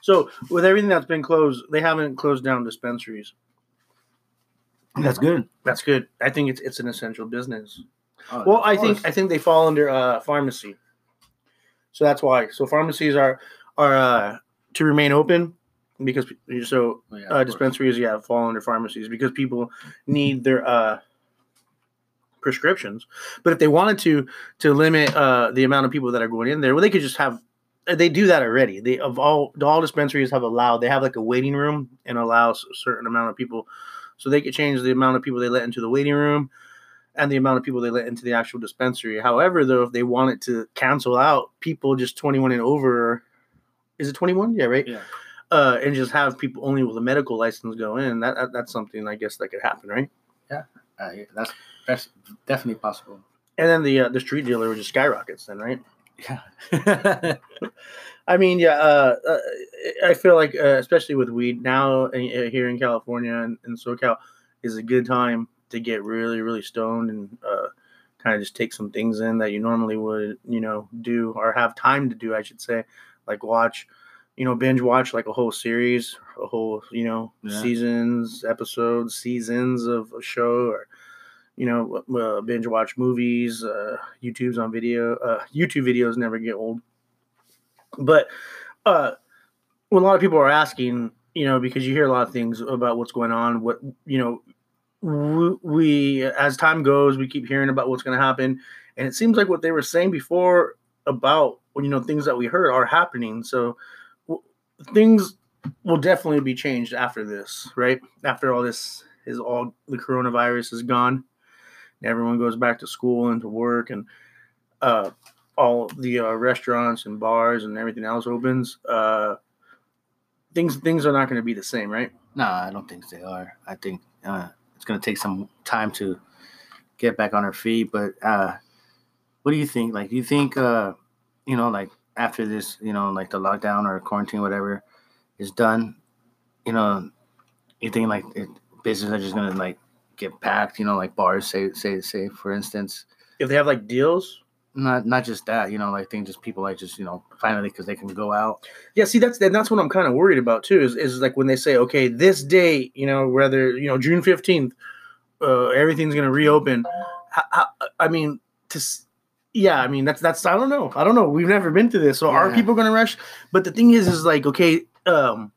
So with everything that's been closed, they haven't closed down dispensaries. That's good. That's good. I think it's it's an essential business. Oh, Well, I think. I think they fall under uh, pharmacy. So that's why. So pharmacies are are uh, to remain open because so Oh, yeah, uh, course. dispensaries yeah fall under pharmacies because people need their uh, prescriptions. But if they wanted to to limit uh, the amount of people that are going in there, well, they could just have. They do that already. They of all all dispensaries have allowed. They have like a waiting room and allows a certain amount of people, so they could change the amount of people they let into the waiting room, and the amount of people they let into the actual dispensary. However, though, if they wanted to cancel out people just twenty one and over, is it twenty one? Yeah, right Yeah. uh, and just have people only with a medical license go in. That, that that's something I guess that could happen, right? Uh, yeah, that's that's definitely possible. And then the uh, the street dealer would just skyrockets, then, right? Yeah. I mean, yeah, uh, uh, I feel like uh, especially with weed now uh, here in California and, and SoCal is a good time to get really really stoned and uh, kind of just take some things in that you normally would you know do or have time to do, I should say, like watch. You know, binge watch like a whole series, a whole, you know, Yeah. seasons, episodes, seasons of a show, or you know, uh, binge watch movies, uh, YouTube's on video. Uh, YouTube videos never get old. But uh, when a lot of people are asking, you know, because you hear a lot of things about what's going on, what you know, we, as time goes, we keep hearing about what's going to happen, and it seems like what they were saying before about you know things that we heard are happening. So w- things will definitely be changed after this, right? After all this is all the coronavirus is gone, everyone goes back to school and to work, and uh, all the uh, restaurants and bars and everything else opens. Uh, things things are not going to be the same, right? no, I don't think they are. I think uh, it's going to take some time to get back on our feet. But uh, what do you think? Like, do you think, uh, you know, like after this, you know, like the lockdown or quarantine, whatever, is done, you know, you think like it, are just going to like get packed? You know, like bars, say, say, say, for instance. If they have like deals, Not not just that, you know, like think just people like just you know finally because they can go out. Yeah, see, that's and that's what I'm kind of worried about too. Is is like when they say, okay, this date, you know, whether you know June fifteenth, uh, everything's gonna reopen. How, how, I mean, to s- yeah, I mean that's that's I don't know, I don't know. We've never been to this, so are people gonna rush? But the thing is, is like, okay, um,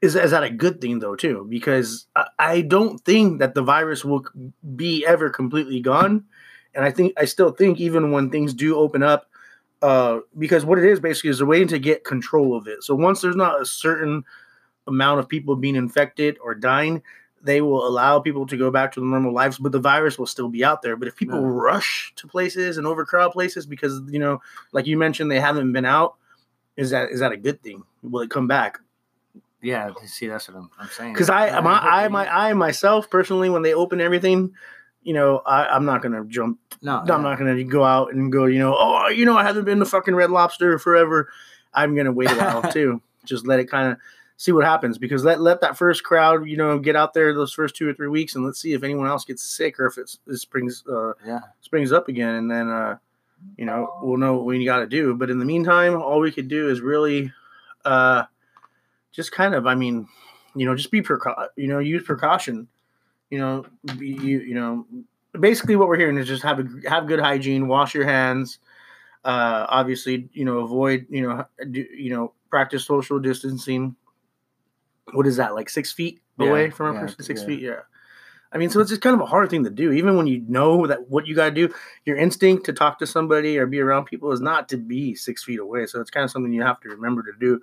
is is that a good thing though too? Because I, I don't think that the virus will be ever completely gone, and I think I still think even when things do open up uh, because what it is basically is they're waiting to get control of it. So once there's not a certain amount of people being infected or dying, they will allow people to go back to their normal lives, but the virus will still be out there. But if people Yeah. rush to places and overcrowd places because you know, like you mentioned, they haven't been out, is that is that a good thing? Will it come back? Yeah, see, that's what I'm, I'm saying. Because I, Yeah, my, I, my, I myself personally, when they open everything, you know, I, I'm not gonna jump no, I'm not gonna go out and go, you know, oh, you know, I haven't been to fucking Red Lobster forever. I'm gonna wait a while too. Just let it kind of see what happens because let let that first crowd, you know, get out there those first two or three weeks, and let's see if anyone else gets sick or if it's, it springs uh, Yeah, springs up again, and then uh, you know we'll know what we got to do. But in the meantime, all we could do is really uh, just kind of, I mean, you know, just be precau- you know, use precaution. You know, be, you you know, basically what we're hearing is just have a have good hygiene, wash your hands. Uh, obviously, you know, avoid you know, do, you know, practice social distancing. What is that like six feet Yeah, away from a yeah, person? Six yeah. feet, yeah. I mean, so it's just kind of a hard thing to do, even when you know that what you got to do. Your instinct to talk to somebody or be around people is not to be six feet away. So it's kind of something you have to remember to do.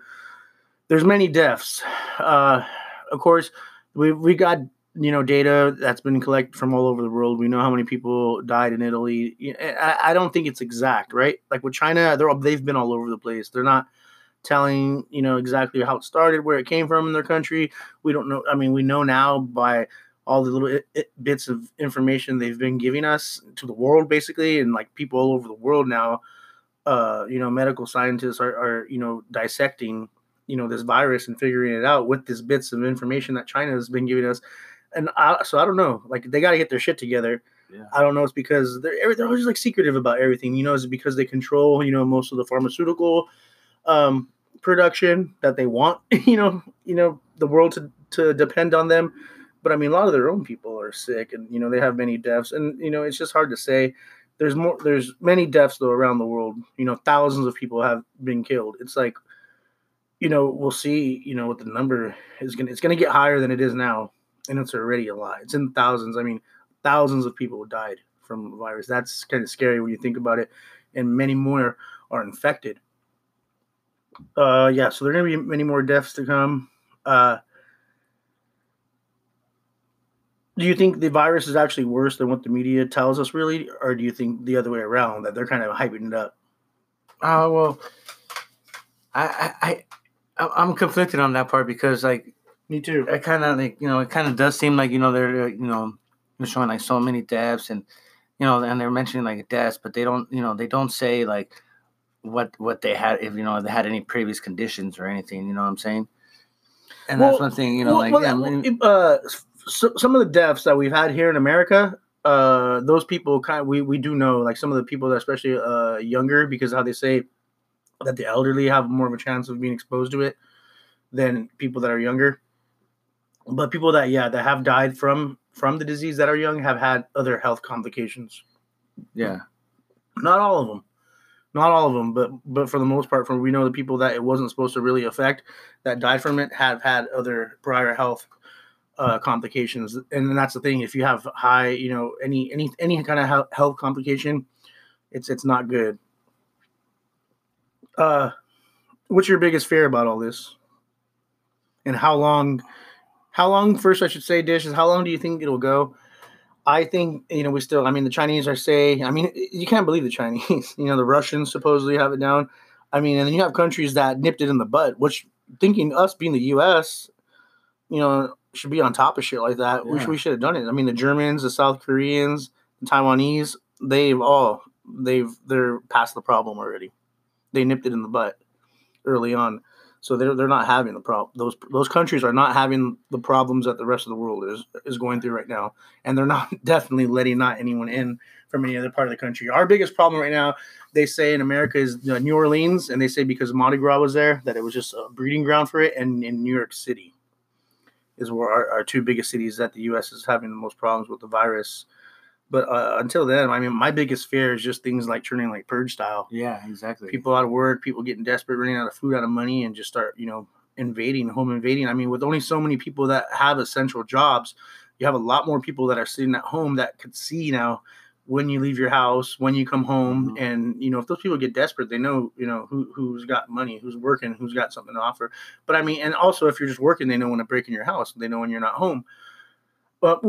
There's many deaths. Uh, of course, we we got you know data that's been collected from all over the world. We know how many people died in Italy. I don't think it's exact, right? Like with China, they're they've been all over the place. They're not telling you know exactly how it started, where it came from in their country. We don't know. I mean, we know now by all the little i- i- bits of information they've been giving us to the world, basically, and like people all over the world now. Uh, you know, medical scientists are, are you know dissecting you know this virus and figuring it out with this bits of information that China has been giving us. And I, so I don't know, like they got to get their shit together. Yeah. I don't know. It's because they're they're always like secretive about everything. You know, is it because they control you know most of the pharmaceutical um, production that they want, you know, you know, the world to to depend on them. But I mean, a lot of their own people are sick, and you know, they have many deaths, and you know, it's just hard to say. There's more. There's many deaths though around the world. You know, thousands of people have been killed. It's like, you know, we'll see. You know, what the number is gonna. It's gonna get higher than it is now, and it's already a lot. It's in thousands. I mean, thousands of people died from virus. That's kind of scary when you think about it, and many more are infected. Uh, yeah, so there are going to be many more deaths to come. Uh, do you think the virus is actually worse than what the media tells us, really, or do you think the other way around that they're kind of hyping it up? Uh, well, I, I, I'm conflicted on that part because, like, me too. It kind of like you know, it kind of does seem like you know they're you know they're showing like so many deaths and you know, and they're mentioning like deaths, but they don't you know they don't say like what what they had if you know they had any previous conditions or anything. You know what I'm saying? And well, that's one thing. You know, well, like well, yeah, I mean, uh, so, some of the deaths that we've had here in America, uh, those people kind of we we do know like some of the people that especially uh younger because how they say that the elderly have more of a chance of being exposed to it than people that are younger. But people that yeah that have died from from the disease that are young have had other health complications. Yeah, not all of them not all of them, but but for the most part, from we know the people that it wasn't supposed to really affect that died from it have had other prior health uh, complications, and that's the thing. If you have high, you know, any any any kind of health complication, it's it's not good. Uh, what's your biggest fear about all this? And how long? How long? First, I should say, dishes. How long do you think it'll go? I think you know we still. I mean, the Chinese are say. I mean, you can't believe the Chinese. You know, the Russians supposedly have it down. I mean, and then you have countries that nipped it in the butt. Which thinking us being the U.S., you know, should be on top of shit like that. Yeah. We, we should have done it. I mean, the Germans, the South Koreans, the Taiwanese, they've all they've they're past the problem already. They nipped it in the butt early on. So they're they're not having the problem. Those those countries are not having the problems that the rest of the world is is going through right now, and they're not definitely letting not anyone in from any other part of the country. Our biggest problem right now, they say in America is New Orleans, and they say because Mardi Gras was there that it was just a breeding ground for it, and in New York City is where our, our two biggest cities that the U.S. is having the most problems with the virus. But uh, until then, I mean, my biggest fear is just things like turning like purge style. Yeah, exactly. People out of work, people getting desperate, running out of food, out of money, and just start, you know, invading, home invading. I mean, with only so many people that have essential jobs, you have a lot more people that are sitting at home that could see now when you leave your house, when you come home, mm-hmm. and you know, if those people get desperate, they know, you know, who who's got money, who's working, who's got something to offer. But I mean, and also if you're just working, they know when to break in your house, they know when you're not home. But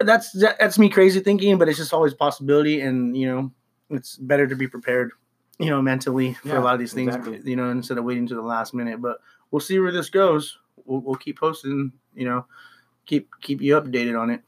That's that's me crazy thinking, but it's just always a possibility, and you know, it's better to be prepared, you know, mentally for yeah, a lot of these things, exactly. you know, instead of waiting to the last minute. But we'll see where this goes. We'll, we'll keep posting, you know, keep keep you updated on it.